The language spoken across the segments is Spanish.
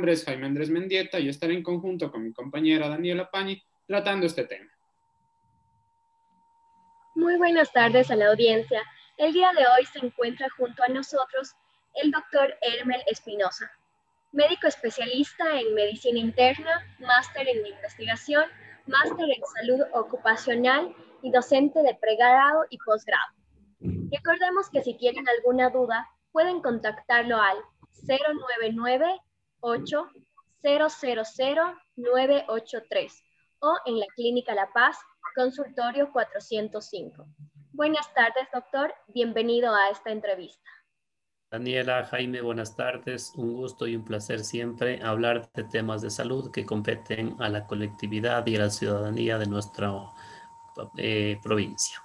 nombre es Jaime Andrés Mendieta y estaré en conjunto con mi compañera Daniela Pañi tratando este tema. Muy buenas tardes a la audiencia. El día de hoy se encuentra junto a nosotros el doctor Hermel Espinosa, médico especialista en medicina interna, máster en investigación, máster en salud ocupacional y docente de pregrado y posgrado. Recordemos que si tienen alguna duda, pueden contactarlo al 099 8 983 o en la Clínica La Paz, consultorio 405. Buenas tardes, doctor. Bienvenido a esta entrevista. Daniela, Jaime, buenas tardes. Un gusto y un placer siempre hablar de temas de salud que competen a la colectividad y a la ciudadanía de nuestra eh, provincia.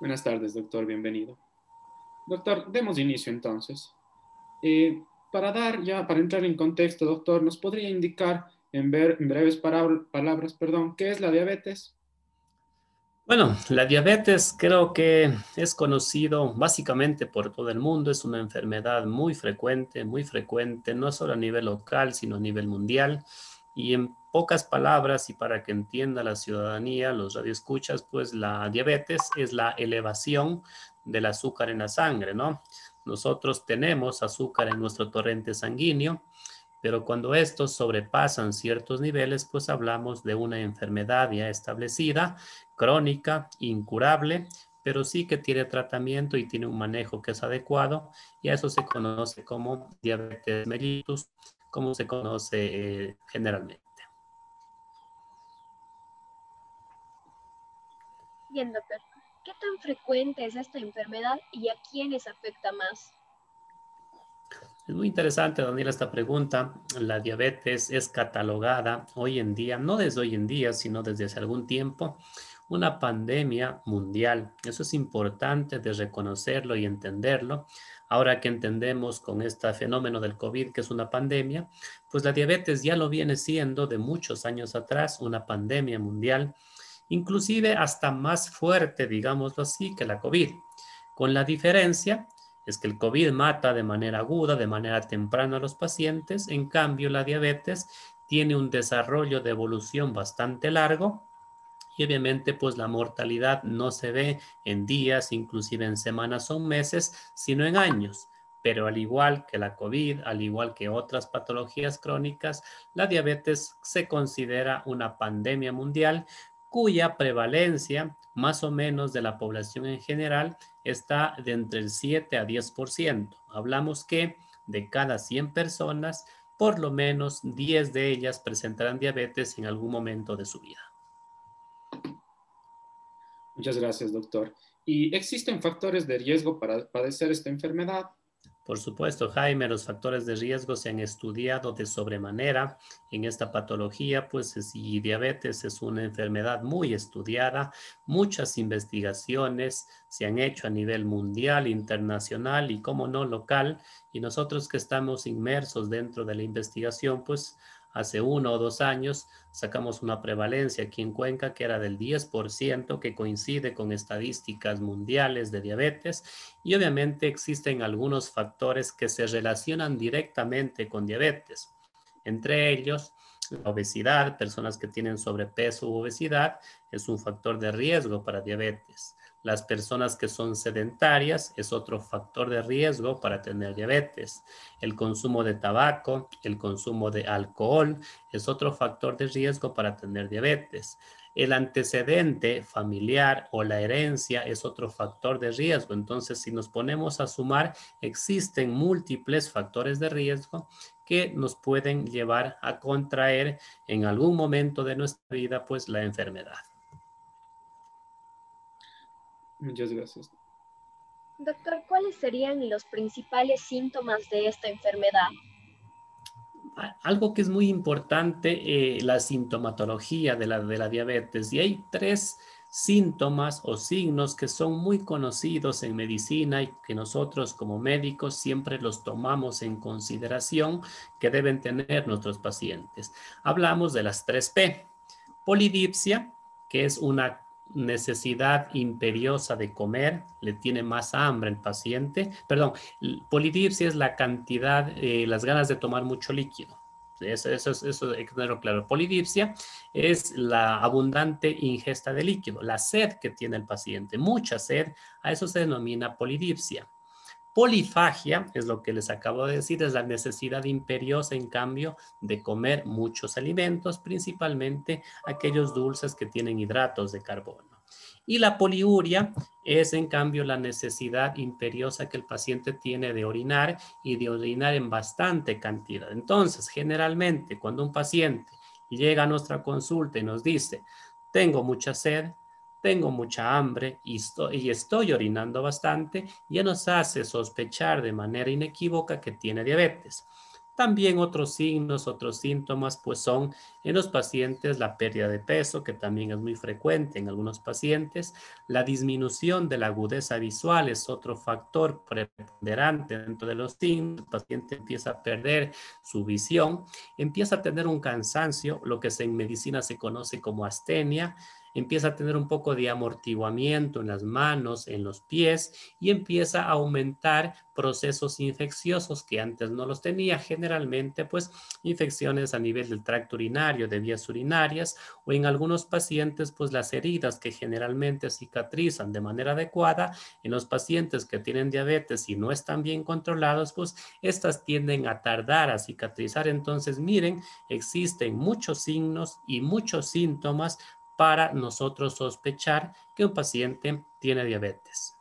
Buenas tardes, doctor. Bienvenido. Doctor, demos inicio entonces. Eh, para dar ya, para entrar en contexto, doctor, ¿nos podría indicar en, en breves palabras, perdón, qué es la diabetes? Bueno, la diabetes creo que es conocido básicamente por todo el mundo, es una enfermedad muy frecuente, muy frecuente, no solo a nivel local, sino a nivel mundial. Y en pocas palabras, y para que entienda la ciudadanía, los radioescuchas, pues la diabetes es la elevación del azúcar en la sangre, ¿no? Nosotros tenemos azúcar en nuestro torrente sanguíneo, pero cuando estos sobrepasan ciertos niveles, pues hablamos de una enfermedad ya establecida, crónica, incurable, pero sí que tiene tratamiento y tiene un manejo que es adecuado, y a eso se conoce como diabetes mellitus, como se conoce eh, generalmente. Bien, doctor. ¿Qué tan frecuente es esta enfermedad y a quiénes afecta más? Es muy interesante, Daniela, esta pregunta. La diabetes es catalogada hoy en día, no desde hoy en día, sino desde hace algún tiempo, una pandemia mundial. Eso es importante de reconocerlo y entenderlo. Ahora que entendemos con este fenómeno del COVID que es una pandemia, pues la diabetes ya lo viene siendo de muchos años atrás, una pandemia mundial inclusive hasta más fuerte, digámoslo así, que la COVID, con la diferencia es que el COVID mata de manera aguda, de manera temprana a los pacientes, en cambio la diabetes tiene un desarrollo de evolución bastante largo y obviamente pues la mortalidad no se ve en días, inclusive en semanas o meses, sino en años. Pero al igual que la COVID, al igual que otras patologías crónicas, la diabetes se considera una pandemia mundial cuya prevalencia más o menos de la población en general está entre el 7 a 10%. Hablamos que de cada 100 personas, por lo menos 10 de ellas presentarán diabetes en algún momento de su vida. Muchas gracias, doctor. ¿Y existen factores de riesgo para padecer esta enfermedad? Por supuesto, Jaime, los factores de riesgo se han estudiado de sobremanera. En esta patología, pues si diabetes es una enfermedad muy estudiada, muchas investigaciones se han hecho a nivel mundial, internacional y, como no, local, y nosotros que estamos inmersos dentro de la investigación, pues hace uno o dos años sacamos una prevalencia aquí en Cuenca que era del 10%, que coincide con estadísticas mundiales de diabetes y obviamente existen algunos factores que se relacionan directamente con diabetes. Entre ellos, la obesidad, personas que tienen sobrepeso u obesidad, es un factor de riesgo para diabetes. Las personas que son sedentarias es otro factor de riesgo para tener diabetes. El consumo de tabaco, el consumo de alcohol es otro factor de riesgo para tener diabetes. El antecedente familiar o la herencia es otro factor de riesgo. Entonces, si nos ponemos a sumar, existen múltiples factores de riesgo que nos pueden llevar a contraer en algún momento de nuestra vida pues la enfermedad. Muchas gracias. Doctor, ¿cuáles serían los principales síntomas de esta enfermedad? Algo que es muy importante, eh, la sintomatología de la, de la diabetes. Y hay tres síntomas o signos que son muy conocidos en medicina y que nosotros como médicos siempre los tomamos en consideración que deben tener nuestros pacientes. Hablamos de las tres P. Polidipsia, que es una necesidad imperiosa de comer, le tiene más hambre el paciente. Perdón, polidipsia es la cantidad, eh, las ganas de tomar mucho líquido. Eso, eso, eso hay claro. Polidipsia es la abundante ingesta de líquido, la sed que tiene el paciente, mucha sed, a eso se denomina polidipsia. Polifagia, es lo que les acabo de decir, es la necesidad imperiosa, en cambio, de comer muchos alimentos, principalmente aquellos dulces que tienen hidratos de carbono. Y la poliuria es, en cambio, la necesidad imperiosa que el paciente tiene de orinar y de orinar en bastante cantidad. Entonces, generalmente, cuando un paciente llega a nuestra consulta y nos dice, tengo mucha sed, tengo mucha hambre y estoy, orinando bastante, ya nos hace sospechar de manera inequívoca que tiene diabetes. También otros signos, otros síntomas, pues son en los pacientes la pérdida de peso, que también es muy frecuente en algunos pacientes. La disminución de la agudeza visual es otro factor preponderante dentro de los signos. El paciente empieza a perder su visión, empieza a tener un cansancio, lo que en medicina se conoce como astenia, empieza a tener un poco de amortiguamiento en las manos, en los pies y empieza a aumentar procesos infecciosos que antes no los tenía, generalmente pues infecciones a nivel del tracto urinario, de vías urinarias o en algunos pacientes pues las heridas que generalmente cicatrizan de manera adecuada, en los pacientes que tienen diabetes y no están bien controlados pues estas tienden a tardar a cicatrizar, entonces miren, existen muchos signos y muchos síntomas para nosotros sospechar que un paciente tiene diabetes.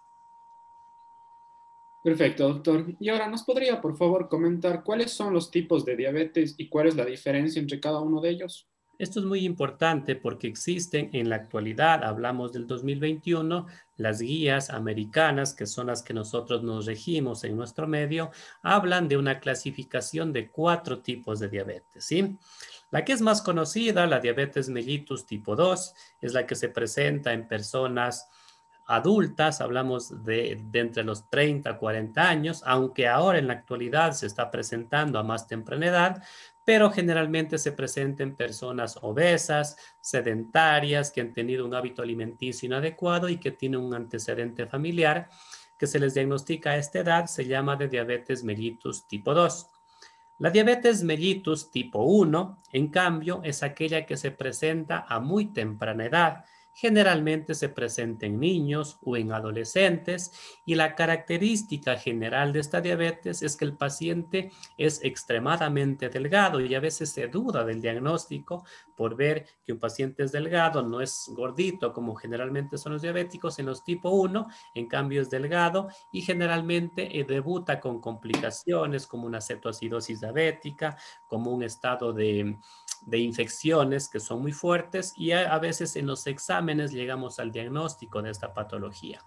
Perfecto, doctor. Y ahora, ¿nos podría, por favor, comentar cuáles son los tipos de diabetes y cuál es la diferencia entre cada uno de ellos? Esto es muy importante porque existen en la actualidad, hablamos del 2021, las guías americanas, que son las que nosotros nos regimos en nuestro medio, hablan de una clasificación de cuatro tipos de diabetes, ¿sí? La que es más conocida, la diabetes mellitus tipo 2, es la que se presenta en personas adultas, hablamos de, entre los 30 a 40 años, aunque ahora en la actualidad se está presentando a más temprana edad, pero generalmente se presenta en personas obesas, sedentarias, que han tenido un hábito alimenticio inadecuado y que tienen un antecedente familiar que se les diagnostica a esta edad, se llama de diabetes mellitus tipo 2. La diabetes mellitus tipo 1, en cambio, es aquella que se presenta a muy temprana edad generalmente se presenta en niños o en adolescentes y la característica general de esta diabetes es que el paciente es extremadamente delgado y a veces se duda del diagnóstico por ver que un paciente es delgado, no es gordito como generalmente son los diabéticos en los tipo 1, en cambio es delgado y generalmente eh, debuta con complicaciones como una cetoacidosis diabética, como un estado de de infecciones que son muy fuertes y a, veces en los exámenes llegamos al diagnóstico de esta patología.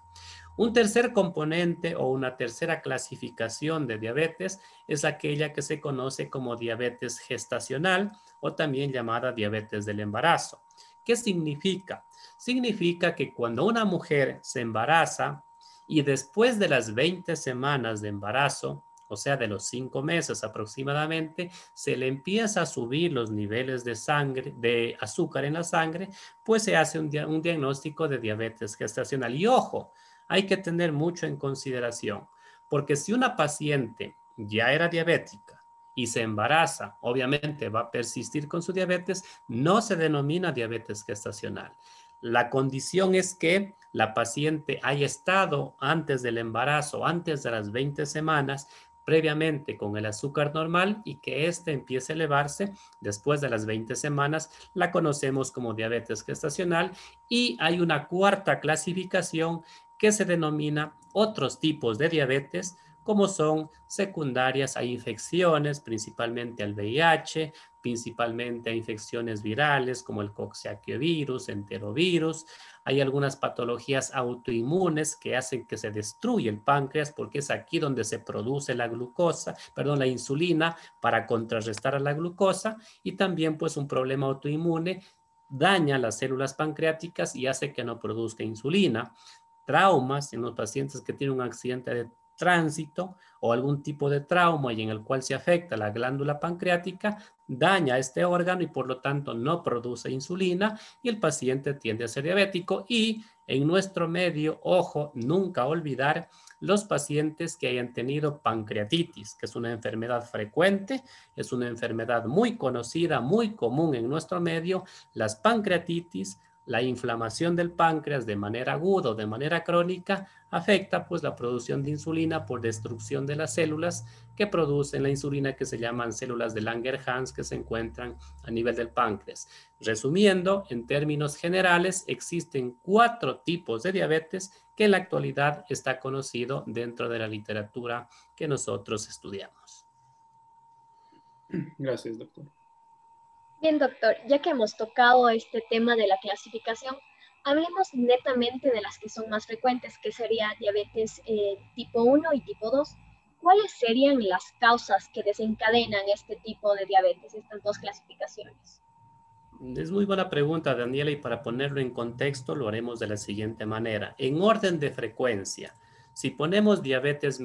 Un tercer componente o una tercera clasificación de diabetes es aquella que se conoce como diabetes gestacional o también llamada diabetes del embarazo. ¿Qué significa? Significa que cuando una mujer se embaraza y después de las 20 semanas de embarazo o sea, de los cinco meses aproximadamente, se le empieza a subir los niveles de sangre, de azúcar en la sangre, pues se hace un, diagnóstico de diabetes gestacional. Y ojo, hay que tener mucho en consideración, porque si una paciente ya era diabética y se embaraza, obviamente va a persistir con su diabetes, no se denomina diabetes gestacional. La condición es que la paciente haya estado antes del embarazo, antes de las 20 semanas, previamente con el azúcar normal y que éste empiece a elevarse después de las 20 semanas, la conocemos como diabetes gestacional y hay una cuarta clasificación que se denomina otros tipos de diabetes, como son secundarias a infecciones, principalmente al VIH, principalmente a infecciones virales como el coxsackie-virus, enterovirus. Hay algunas patologías autoinmunes que hacen que se destruya el páncreas porque es aquí donde se produce la glucosa, perdón, la insulina para contrarrestar a la glucosa y también pues un problema autoinmune daña las células pancreáticas y hace que no produzca insulina. Traumas en los pacientes que tienen un accidente de tránsito o algún tipo de trauma y en el cual se afecta la glándula pancreática, daña este órgano y por lo tanto no produce insulina y el paciente tiende a ser diabético. Y en nuestro medio, ojo, nunca olvidar los pacientes que hayan tenido pancreatitis, que es una enfermedad frecuente, es una enfermedad muy conocida, muy común en nuestro medio, las pancreatitis la inflamación del páncreas de manera aguda o de manera crónica afecta pues la producción de insulina por destrucción de las células que producen la insulina que se llaman células de Langerhans que se encuentran a nivel del páncreas. Resumiendo, en términos generales, existen cuatro tipos de diabetes que en la actualidad está conocido dentro de la literatura que nosotros estudiamos. Gracias, doctor. Bien, doctor, ya que hemos tocado este tema de la clasificación, hablemos netamente de las que son más frecuentes, que sería diabetes eh, tipo 1 y tipo 2. ¿Cuáles serían las causas que desencadenan este tipo de diabetes, estas dos clasificaciones? Es muy buena pregunta, Daniela, y para ponerlo en contexto lo haremos de la siguiente manera. En orden de frecuencia, si ponemos diabetes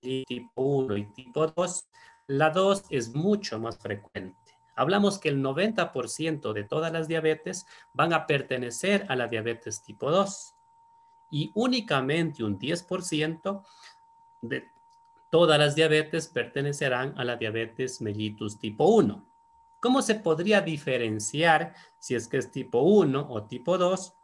tipo 1 y tipo 2, la 2 es mucho más frecuente. Hablamos que el 90% de todas las diabetes van a pertenecer a la diabetes tipo 2 y únicamente un 10% de todas las diabetes pertenecerán a la diabetes mellitus tipo 1. ¿Cómo se podría diferenciar si es que es tipo 1 o tipo 2?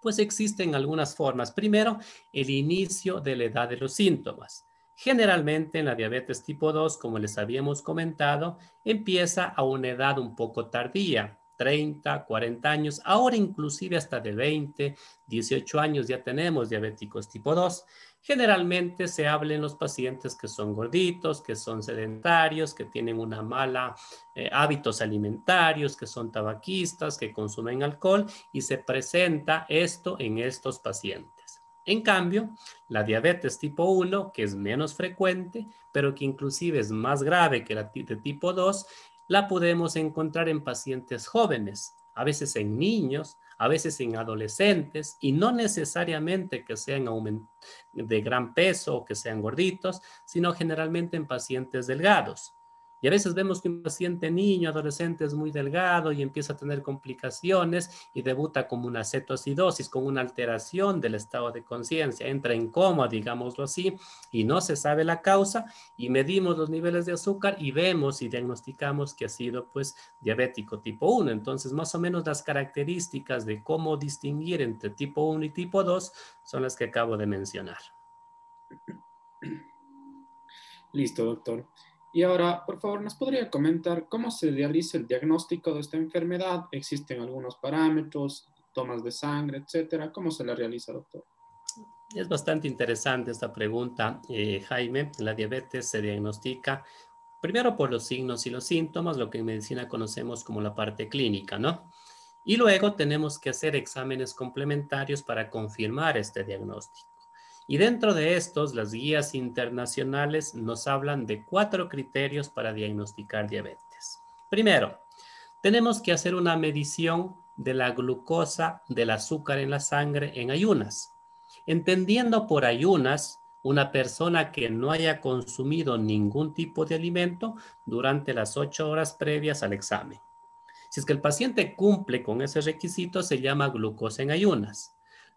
Pues existen algunas formas. Primero, el inicio de la edad de los síntomas. Generalmente en la diabetes tipo 2, como les habíamos comentado, empieza a una edad un poco tardía, 30, 40 años, ahora inclusive hasta de 20, 18 años ya tenemos diabéticos tipo 2. Generalmente se habla en los pacientes que son gorditos, que son sedentarios, que tienen una mala eh, hábitos alimentarios, que son tabaquistas, que consumen alcohol y se presenta esto en estos pacientes. En cambio, la diabetes tipo 1, que es menos frecuente, pero que inclusive es más grave que la de tipo 2, la podemos encontrar en pacientes jóvenes, a veces en niños, a veces en adolescentes, y no necesariamente que sean de gran peso o que sean gorditos, sino generalmente en pacientes delgados. Y a veces vemos que un paciente niño, adolescente es muy delgado y empieza a tener complicaciones y debuta como una cetoacidosis, con una alteración del estado de conciencia, entra en coma, digámoslo así, y no se sabe la causa y medimos los niveles de azúcar y vemos y diagnosticamos que ha sido pues diabético tipo 1. Entonces, más o menos las características de cómo distinguir entre tipo 1 y tipo 2 son las que acabo de mencionar. Listo, doctor. Y ahora, por favor, ¿nos podría comentar cómo se realiza el diagnóstico de esta enfermedad? ¿Existen algunos parámetros, tomas de sangre, etcétera? ¿Cómo se la realiza, doctor? Es bastante interesante esta pregunta, eh, Jaime. La diabetes se diagnostica primero por los signos y los síntomas, lo que en medicina conocemos como la parte clínica, ¿no? Y luego tenemos que hacer exámenes complementarios para confirmar este diagnóstico. Y dentro de estos, las guías internacionales nos hablan de cuatro criterios para diagnosticar diabetes. Primero, tenemos que hacer una medición de la glucosa del azúcar en la sangre en ayunas. Entendiendo por ayunas una persona que no haya consumido ningún tipo de alimento durante las ocho horas previas al examen. Si es que el paciente cumple con ese requisito, se llama glucosa en ayunas.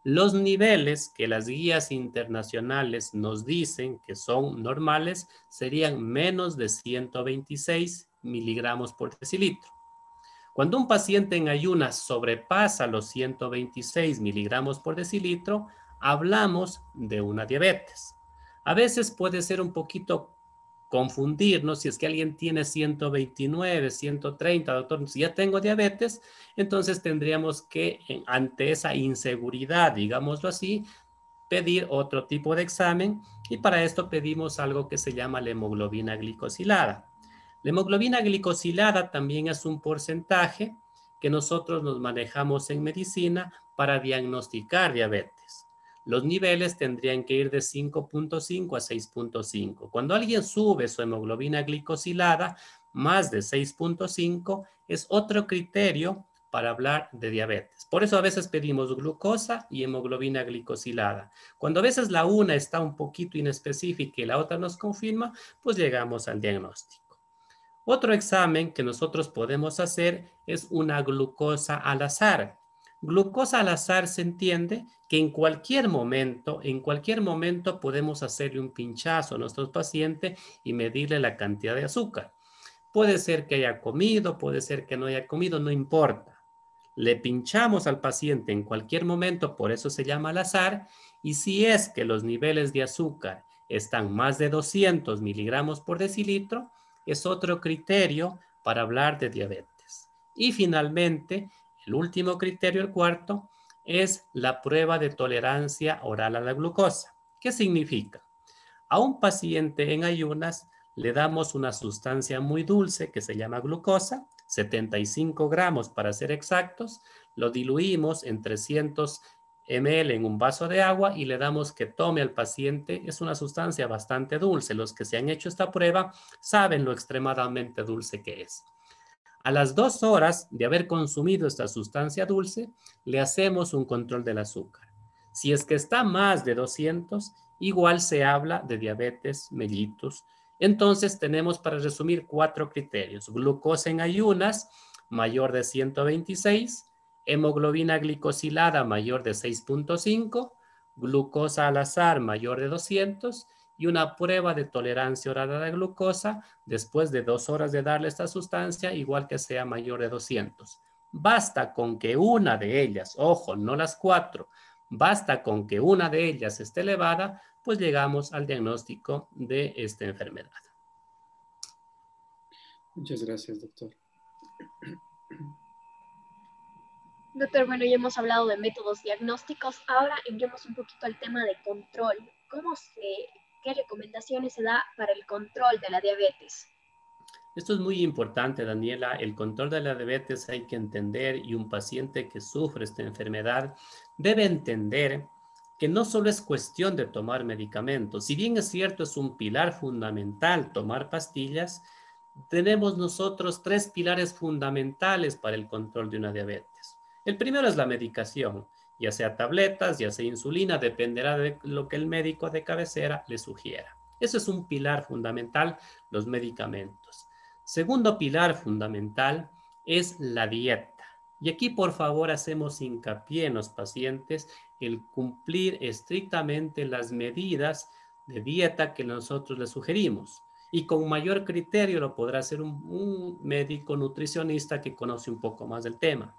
Los niveles que las guías internacionales nos dicen que son normales serían menos de 126 miligramos por decilitro. Cuando un paciente en ayunas sobrepasa los 126 miligramos por decilitro, hablamos de una diabetes. A veces puede ser un poquito confundirnos si es que alguien tiene 129, 130, doctor, si ya tengo diabetes, entonces tendríamos que, ante esa inseguridad, digámoslo así, pedir otro tipo de examen y para esto pedimos algo que se llama la hemoglobina glicosilada. La hemoglobina glicosilada también es un porcentaje que nosotros nos manejamos en medicina para diagnosticar diabetes los niveles tendrían que ir de 5.5 a 6.5. Cuando alguien sube su hemoglobina glicosilada más de 6.5, es otro criterio para hablar de diabetes. Por eso a veces pedimos glucosa y hemoglobina glicosilada. Cuando a veces la una está un poquito inespecífica y la otra nos confirma, pues llegamos al diagnóstico. Otro examen que nosotros podemos hacer es una glucosa al azar. Glucosa al azar se entiende que en cualquier momento, en cualquier momento podemos hacerle un pinchazo a nuestro paciente y medirle la cantidad de azúcar. Puede ser que haya comido, puede ser que no haya comido, no importa. Le pinchamos al paciente en cualquier momento, por eso se llama al azar, y si es que los niveles de azúcar están más de 200 miligramos por decilitro, es otro criterio para hablar de diabetes. Y finalmente, el último criterio, el cuarto, es la prueba de tolerancia oral a la glucosa. ¿Qué significa? A un paciente en ayunas le damos una sustancia muy dulce que se llama glucosa, 75 gramos para ser exactos, lo diluimos en 300 ml en un vaso de agua y le damos que tome al paciente. Es una sustancia bastante dulce. Los que se han hecho esta prueba saben lo extremadamente dulce que es. A las dos horas de haber consumido esta sustancia dulce, le hacemos un control del azúcar. Si es que está más de 200, igual se habla de diabetes mellitus. Entonces tenemos para resumir cuatro criterios. Glucosa en ayunas mayor de 126, hemoglobina glicosilada mayor de 6.5, glucosa al azar mayor de 200 y una prueba de tolerancia oral a la glucosa después de dos horas de darle esta sustancia, igual que sea mayor de 200. Basta con que una de ellas, ojo, no las cuatro, basta con que una de ellas esté elevada, pues llegamos al diagnóstico de esta enfermedad. Muchas gracias, doctor. Doctor, bueno, ya hemos hablado de métodos diagnósticos. Ahora entremos un poquito al tema de control. ¿Cómo se, qué recomendaciones se da para el control de la diabetes? Esto es muy importante, Daniela. El control de la diabetes hay que entender y un paciente que sufre esta enfermedad debe entender que no solo es cuestión de tomar medicamentos. Si bien es cierto, es un pilar fundamental tomar pastillas, tenemos nosotros tres pilares fundamentales para el control de una diabetes. El primero es la medicación, ya sea tabletas, ya sea insulina, dependerá de lo que el médico de cabecera le sugiera. Eso es un pilar fundamental, los medicamentos. Segundo pilar fundamental es la dieta. Y aquí, por favor, hacemos hincapié en los pacientes el cumplir estrictamente las medidas de dieta que nosotros les sugerimos. Y con mayor criterio lo podrá hacer un, un médico nutricionista que conoce un poco más del tema.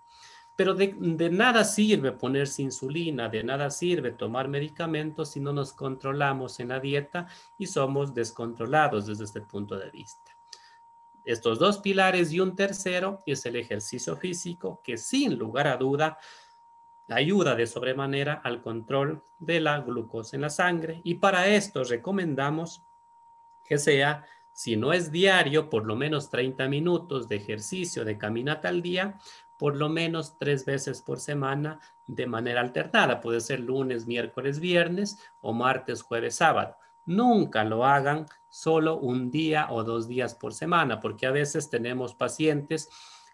Pero de, nada sirve ponerse insulina, de nada sirve tomar medicamentos si no nos controlamos en la dieta y somos descontrolados desde este punto de vista. Estos dos pilares y un tercero es el ejercicio físico que sin lugar a duda ayuda de sobremanera al control de la glucosa en la sangre y para esto recomendamos que sea, si no es diario, por lo menos 30 minutos de ejercicio de caminata al día, por lo menos tres veces por semana de manera alternada. Puede ser lunes, miércoles, viernes o martes, jueves, sábado. Nunca lo hagan solo un día o dos días por semana, porque a veces tenemos pacientes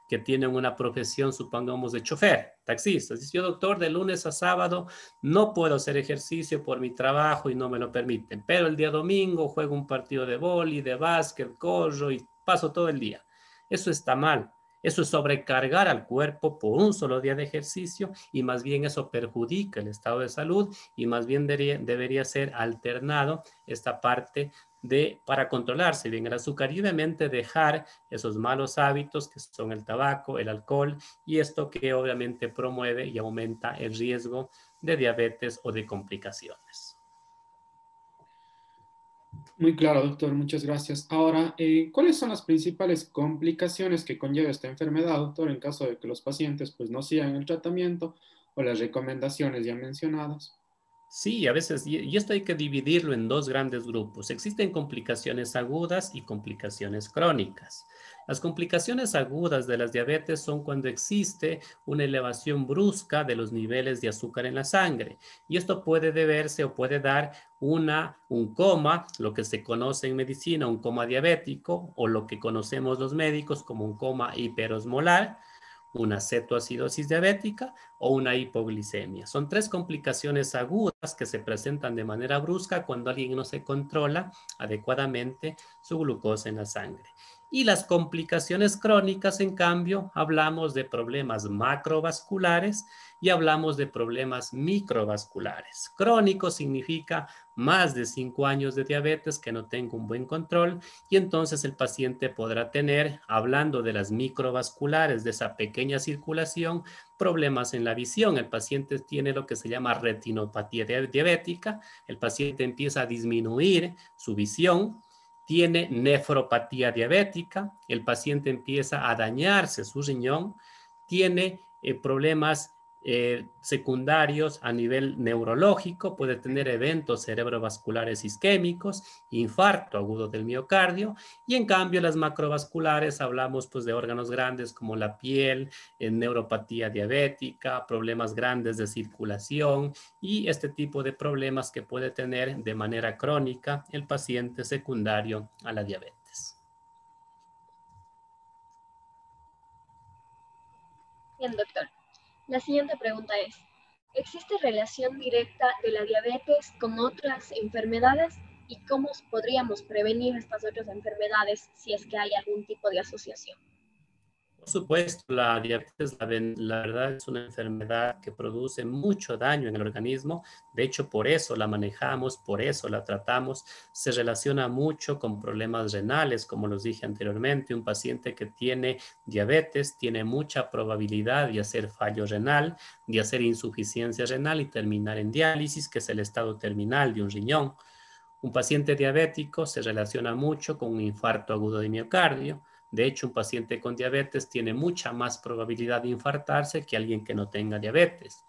que tienen una profesión, supongamos, de chofer, taxista. Dice, yo doctor, de lunes a sábado no puedo hacer ejercicio por mi trabajo y no me lo permiten, pero el día domingo juego un partido de boli, de básquet, corro y paso todo el día. Eso está mal. Eso es sobrecargar al cuerpo por un solo día de ejercicio y más bien eso perjudica el estado de salud y más bien debería, ser alternado esta parte de para controlarse bien el azúcar y obviamente dejar esos malos hábitos que son el tabaco, el alcohol y esto que obviamente promueve y aumenta el riesgo de diabetes o de complicaciones. Muy claro, doctor, muchas gracias. Ahora, eh, ¿cuáles son las principales complicaciones que conlleva esta enfermedad, doctor, en caso de que los pacientes pues, no sigan el tratamiento o las recomendaciones ya mencionadas? Sí, a veces, y esto hay que dividirlo en dos grandes grupos. Existen complicaciones agudas y complicaciones crónicas. Las complicaciones agudas de las diabetes son cuando existe una elevación brusca de los niveles de azúcar en la sangre. Y esto puede deberse o puede dar una, un coma, lo que se conoce en medicina, un coma diabético, o lo que conocemos los médicos como un coma hiperosmolar, una cetoacidosis diabética o una hipoglicemia. Son tres complicaciones agudas que se presentan de manera brusca cuando alguien no se controla adecuadamente su glucosa en la sangre. Y las complicaciones crónicas, en cambio, hablamos de problemas macrovasculares y hablamos de problemas microvasculares. Crónico significa más de cinco años de diabetes que no tengo un buen control y entonces el paciente podrá tener, hablando de las microvasculares, de esa pequeña circulación, problemas en la visión. El paciente tiene lo que se llama retinopatía diabética. El paciente empieza a disminuir su visión tiene nefropatía diabética, el paciente empieza a dañarse su riñón, tiene eh, problemas eh, secundarios a nivel neurológico, puede tener eventos cerebrovasculares isquémicos, infarto agudo del miocardio, y en cambio las macrovasculares hablamos pues de órganos grandes como la piel, eh, neuropatía diabética, problemas grandes de circulación y este tipo de problemas que puede tener de manera crónica el paciente secundario a la diabetes. Bien, doctor. La siguiente pregunta es, ¿existe relación directa de la diabetes con otras enfermedades y cómo podríamos prevenir estas otras enfermedades si es que hay algún tipo de asociación? Por supuesto, la diabetes, la, verdad, es una enfermedad que produce mucho daño en el organismo. De hecho, por eso la manejamos, por eso la tratamos. Se relaciona mucho con problemas renales, como los dije anteriormente. Un paciente que tiene diabetes tiene mucha probabilidad de hacer fallo renal, de hacer insuficiencia renal y terminar en diálisis, que es el estado terminal de un riñón. Un paciente diabético se relaciona mucho con un infarto agudo de miocardio de hecho, un paciente con diabetes tiene mucha más probabilidad de infartarse que alguien que no tenga diabetes.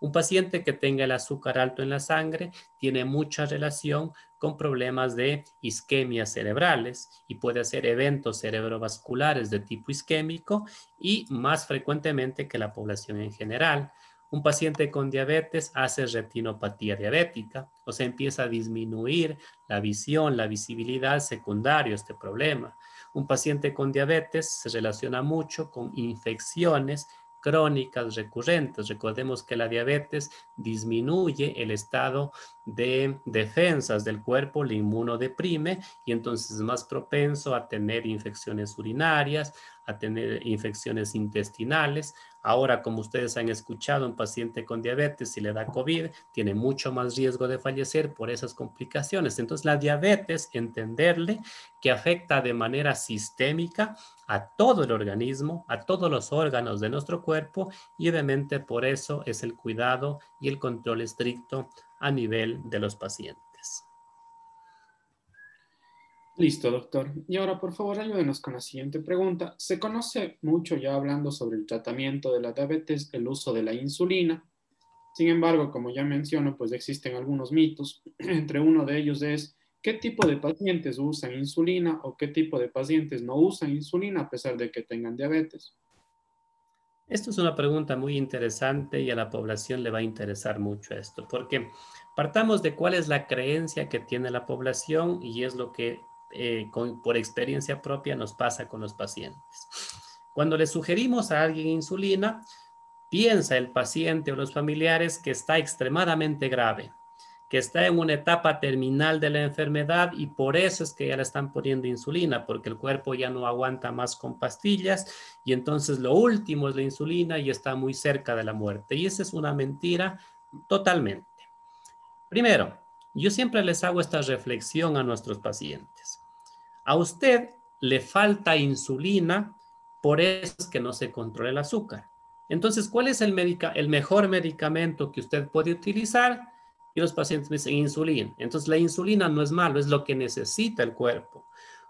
Un paciente que tenga el azúcar alto en la sangre tiene mucha relación con problemas de isquemia cerebrales y puede hacer eventos cerebrovasculares de tipo isquémico y más frecuentemente que la población en general. Un paciente con diabetes hace retinopatía diabética, o sea, empieza a disminuir la visión, la visibilidad secundario a este problema. Un paciente con diabetes se relaciona mucho con infecciones crónicas recurrentes. Recordemos que la diabetes disminuye el estado de defensas del cuerpo, le inmunodeprime y entonces es más propenso a tener infecciones urinarias, a tener infecciones intestinales. Ahora, como ustedes han escuchado, un paciente con diabetes, si le da COVID, tiene mucho más riesgo de fallecer por esas complicaciones. Entonces, la diabetes, entenderle que afecta de manera sistémica a todo el organismo, a todos los órganos de nuestro cuerpo y obviamente por eso es el cuidado y el control estricto a nivel de los pacientes. Listo, doctor. Y ahora, por favor, ayúdenos con la siguiente pregunta. Se conoce mucho ya hablando sobre el tratamiento de la diabetes, el uso de la insulina. Sin embargo, como ya menciono, pues existen algunos mitos. Entre uno de ellos es qué tipo de pacientes usan insulina o qué tipo de pacientes no usan insulina a pesar de que tengan diabetes. Esto es una pregunta muy interesante y a la población le va a interesar mucho esto, porque partamos de cuál es la creencia que tiene la población y es lo que eh, por experiencia propia nos pasa con los pacientes. Cuando le sugerimos a alguien insulina, piensa el paciente o los familiares que está extremadamente grave, que está en una etapa terminal de la enfermedad y por eso es que ya le están poniendo insulina, porque el cuerpo ya no aguanta más con pastillas y entonces lo último es la insulina y está muy cerca de la muerte. Y esa es una mentira totalmente. Primero, yo siempre les hago esta reflexión a nuestros pacientes. A usted le falta insulina, por eso es que no se controla el azúcar. Entonces, ¿cuál es el, el mejor medicamento que usted puede utilizar? Y los pacientes me dicen insulina. Entonces, la insulina no es malo, es lo que necesita el cuerpo.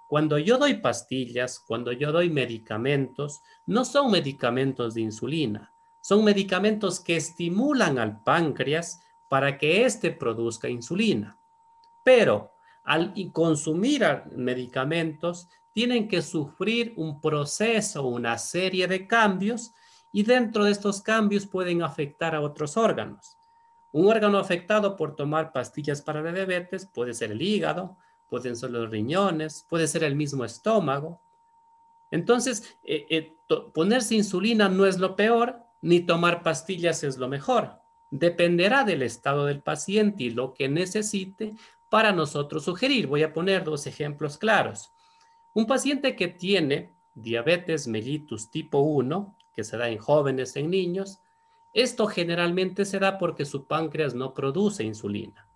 Cuando yo doy pastillas, cuando yo doy medicamentos, no son medicamentos de insulina, son medicamentos que estimulan al páncreas para que éste produzca insulina. Pero al consumir medicamentos, tienen que sufrir un proceso, una serie de cambios, y dentro de estos cambios pueden afectar a otros órganos. Un órgano afectado por tomar pastillas para la diabetes puede ser el hígado, pueden ser los riñones, puede ser el mismo estómago. Entonces, eh, eh, ponerse insulina no es lo peor, ni tomar pastillas es lo mejor. Dependerá del estado del paciente y lo que necesite para nosotros sugerir. Voy a poner dos ejemplos claros. Un paciente que tiene diabetes mellitus tipo 1, que se da en jóvenes, en niños, esto generalmente se da porque su páncreas no produce insulina.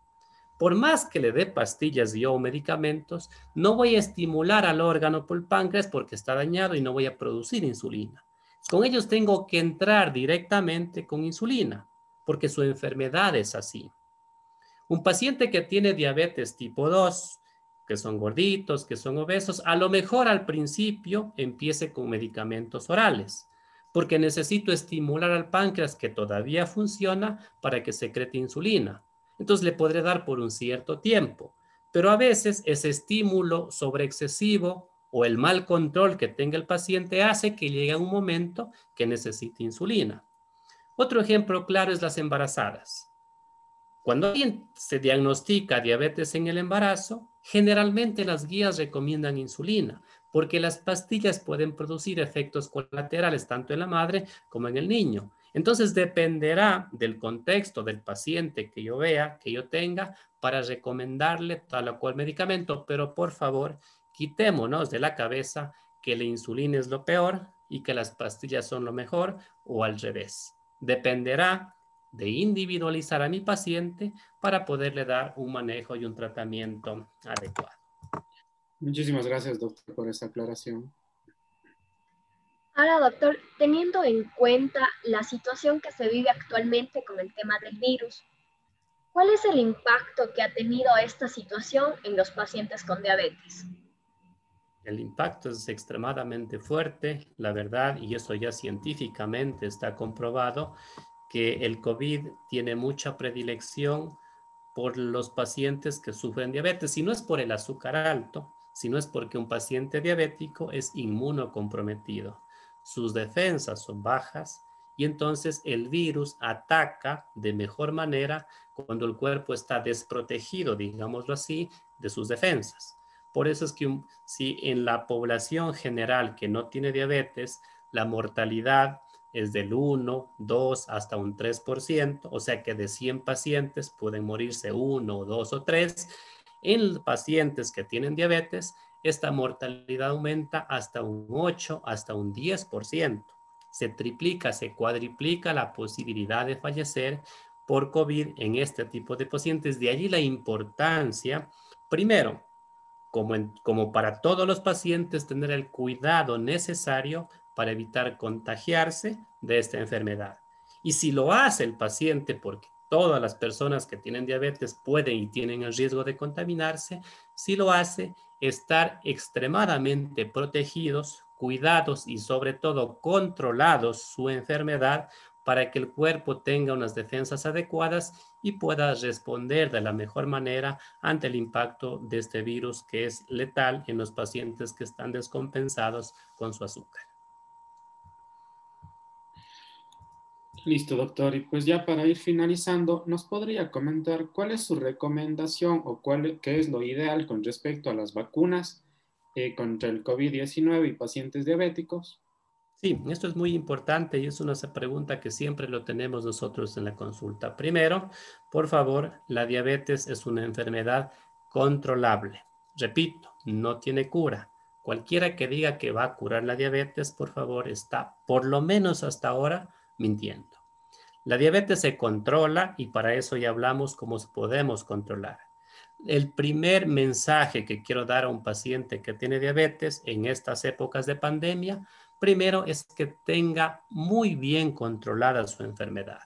Por más que le dé pastillas y o medicamentos, no voy a estimular al órgano por el páncreas porque está dañado y no voy a producir insulina. Con ellos tengo que entrar directamente con insulina porque su enfermedad es así. Un paciente que tiene diabetes tipo 2, que son gorditos, que son obesos, a lo mejor al principio empiece con medicamentos orales, porque necesito estimular al páncreas que todavía funciona para que secrete insulina. Entonces le podré dar por un cierto tiempo, pero a veces ese estímulo sobreexcesivo o el mal control que tenga el paciente hace que llegue a un momento que necesite insulina. Otro ejemplo claro es las embarazadas. Cuando alguien se diagnostica diabetes en el embarazo, generalmente las guías recomiendan insulina, porque las pastillas pueden producir efectos colaterales tanto en la madre como en el niño. Entonces dependerá del contexto del paciente que yo vea, que yo tenga, para recomendarle tal o cual medicamento, pero por favor, quitémonos de la cabeza que la insulina es lo peor y que las pastillas son lo mejor o al revés. Dependerá de individualizar a mi paciente para poderle dar un manejo y un tratamiento adecuado. Muchísimas gracias, doctor, por esa aclaración. Ahora, doctor, teniendo en cuenta la situación que se vive actualmente con el tema del virus, ¿cuál es el impacto que ha tenido esta situación en los pacientes con diabetes? El impacto es extremadamente fuerte, la verdad, y eso ya científicamente está comprobado, que el COVID tiene mucha predilección por los pacientes que sufren diabetes, y no es por el azúcar alto, sino es porque un paciente diabético es inmunocomprometido. Sus defensas son bajas y entonces el virus ataca de mejor manera cuando el cuerpo está desprotegido, digámoslo así, de sus defensas. Por eso es que si en la población general que no tiene diabetes, la mortalidad es del 1, 2 hasta un 3%, o sea que de 100 pacientes pueden morirse 1, 2 o 3. En pacientes que tienen diabetes, esta mortalidad aumenta hasta un 8, hasta un 10%. Se triplica, se cuadriplica la posibilidad de fallecer por COVID en este tipo de pacientes. De allí la importancia, primero, como, como para todos los pacientes, tener el cuidado necesario para evitar contagiarse de esta enfermedad. Y si lo hace el paciente, porque todas las personas que tienen diabetes pueden y tienen el riesgo de contaminarse, si lo hace, estar extremadamente protegidos, cuidados y sobre todo controlados su enfermedad para que el cuerpo tenga unas defensas adecuadas y pueda responder de la mejor manera ante el impacto de este virus que es letal en los pacientes que están descompensados con su azúcar. Listo, doctor. Y pues ya para ir finalizando, ¿nos podría comentar cuál es su recomendación o cuál, qué es lo ideal con respecto a las vacunas eh, contra el COVID-19 y pacientes diabéticos? Sí, esto es muy importante y es una pregunta que siempre lo tenemos nosotros en la consulta. Primero, por favor, la diabetes es una enfermedad controlable. Repito, no tiene cura. Cualquiera que diga que va a curar la diabetes, por favor, está por lo menos hasta ahora mintiendo. La diabetes se controla y para eso ya hablamos cómo podemos controlar. El primer mensaje que quiero dar a un paciente que tiene diabetes en estas épocas de pandemia primero es que tenga muy bien controlada su enfermedad,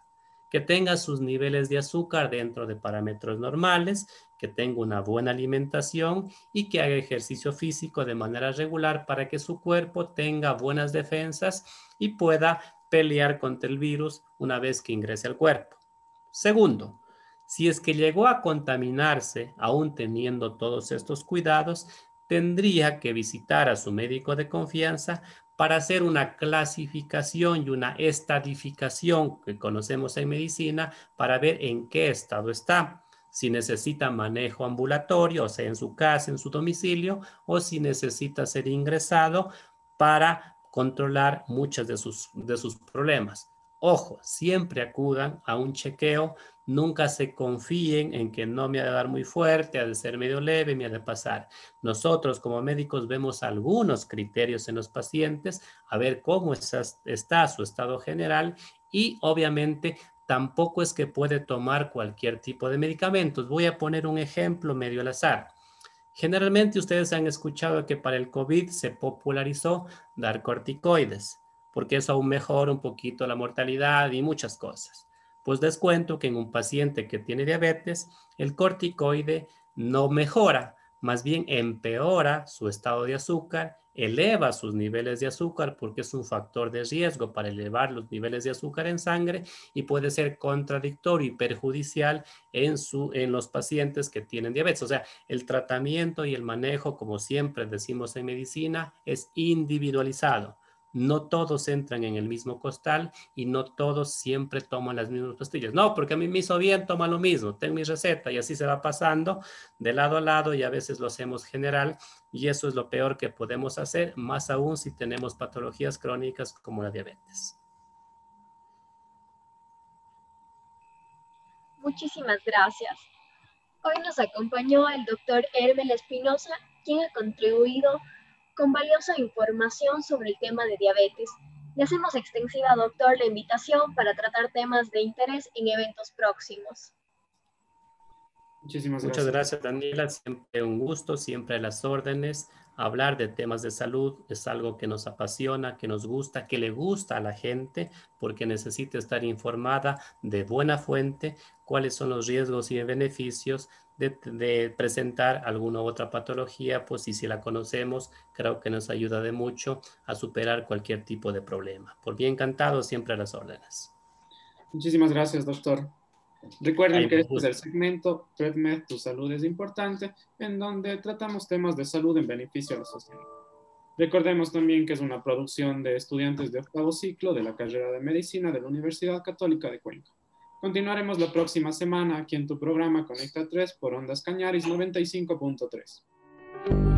que tenga sus niveles de azúcar dentro de parámetros normales, que tenga una buena alimentación y que haga ejercicio físico de manera regular para que su cuerpo tenga buenas defensas y pueda pelear contra el virus una vez que ingrese al cuerpo. Segundo, si es que llegó a contaminarse aún teniendo todos estos cuidados, tendría que visitar a su médico de confianza para hacer una clasificación y una estadificación que conocemos en medicina para ver en qué estado está. Si necesita manejo ambulatorio, o sea, en su casa, en su domicilio, o si necesita ser ingresado para controlar muchos de sus, de sus problemas. Ojo, siempre acudan a un chequeo, nunca se confíen en que no me ha de dar muy fuerte, ha de ser medio leve, me ha de pasar. Nosotros como médicos vemos algunos criterios en los pacientes, a ver cómo está, está su estado general y obviamente tampoco es que puede tomar cualquier tipo de medicamentos. Voy a poner un ejemplo medio al azar. Generalmente ustedes han escuchado que para el COVID se popularizó dar corticoides porque eso aún mejora un poquito la mortalidad y muchas cosas. Pues les cuento que en un paciente que tiene diabetes, el corticoide no mejora, más bien empeora su estado de azúcar, eleva sus niveles de azúcar porque es un factor de riesgo para elevar los niveles de azúcar en sangre y puede ser contradictorio y perjudicial en, su, en los pacientes que tienen diabetes. O sea, el tratamiento y el manejo, como siempre decimos en medicina, es individualizado no todos entran en el mismo costal y no todos siempre toman las mismas pastillas. No, porque a mí me hizo bien, toma lo mismo, tengo mi receta y así se va pasando de lado a lado y a veces lo hacemos general y eso es lo peor que podemos hacer, más aún si tenemos patologías crónicas como la diabetes. Muchísimas gracias. Hoy nos acompañó el doctor Hermel Espinosa, quien ha contribuido con valiosa información sobre el tema de diabetes. Le hacemos extensiva, doctor, la invitación para tratar temas de interés en eventos próximos. Muchísimas gracias. Muchas gracias, Daniela. Siempre un gusto, siempre a las órdenes. Hablar de temas de salud es algo que nos apasiona, que nos gusta, que le gusta a la gente, porque necesita estar informada de buena fuente cuáles son los riesgos y beneficios de, presentar alguna otra patología, pues y si la conocemos, creo que nos ayuda de mucho a superar cualquier tipo de problema. Por bien encantado, siempre a las órdenes. Muchísimas gracias, doctor. Recuerden que este es el segmento PredMed, tu salud es importante, en donde tratamos temas de salud en beneficio de la sociedad. Recordemos también que es una producción de estudiantes de octavo ciclo de la carrera de medicina de la Universidad Católica de Cuenca. Continuaremos la próxima semana aquí en tu programa Conecta 3 por Ondas Cañaris 95.3.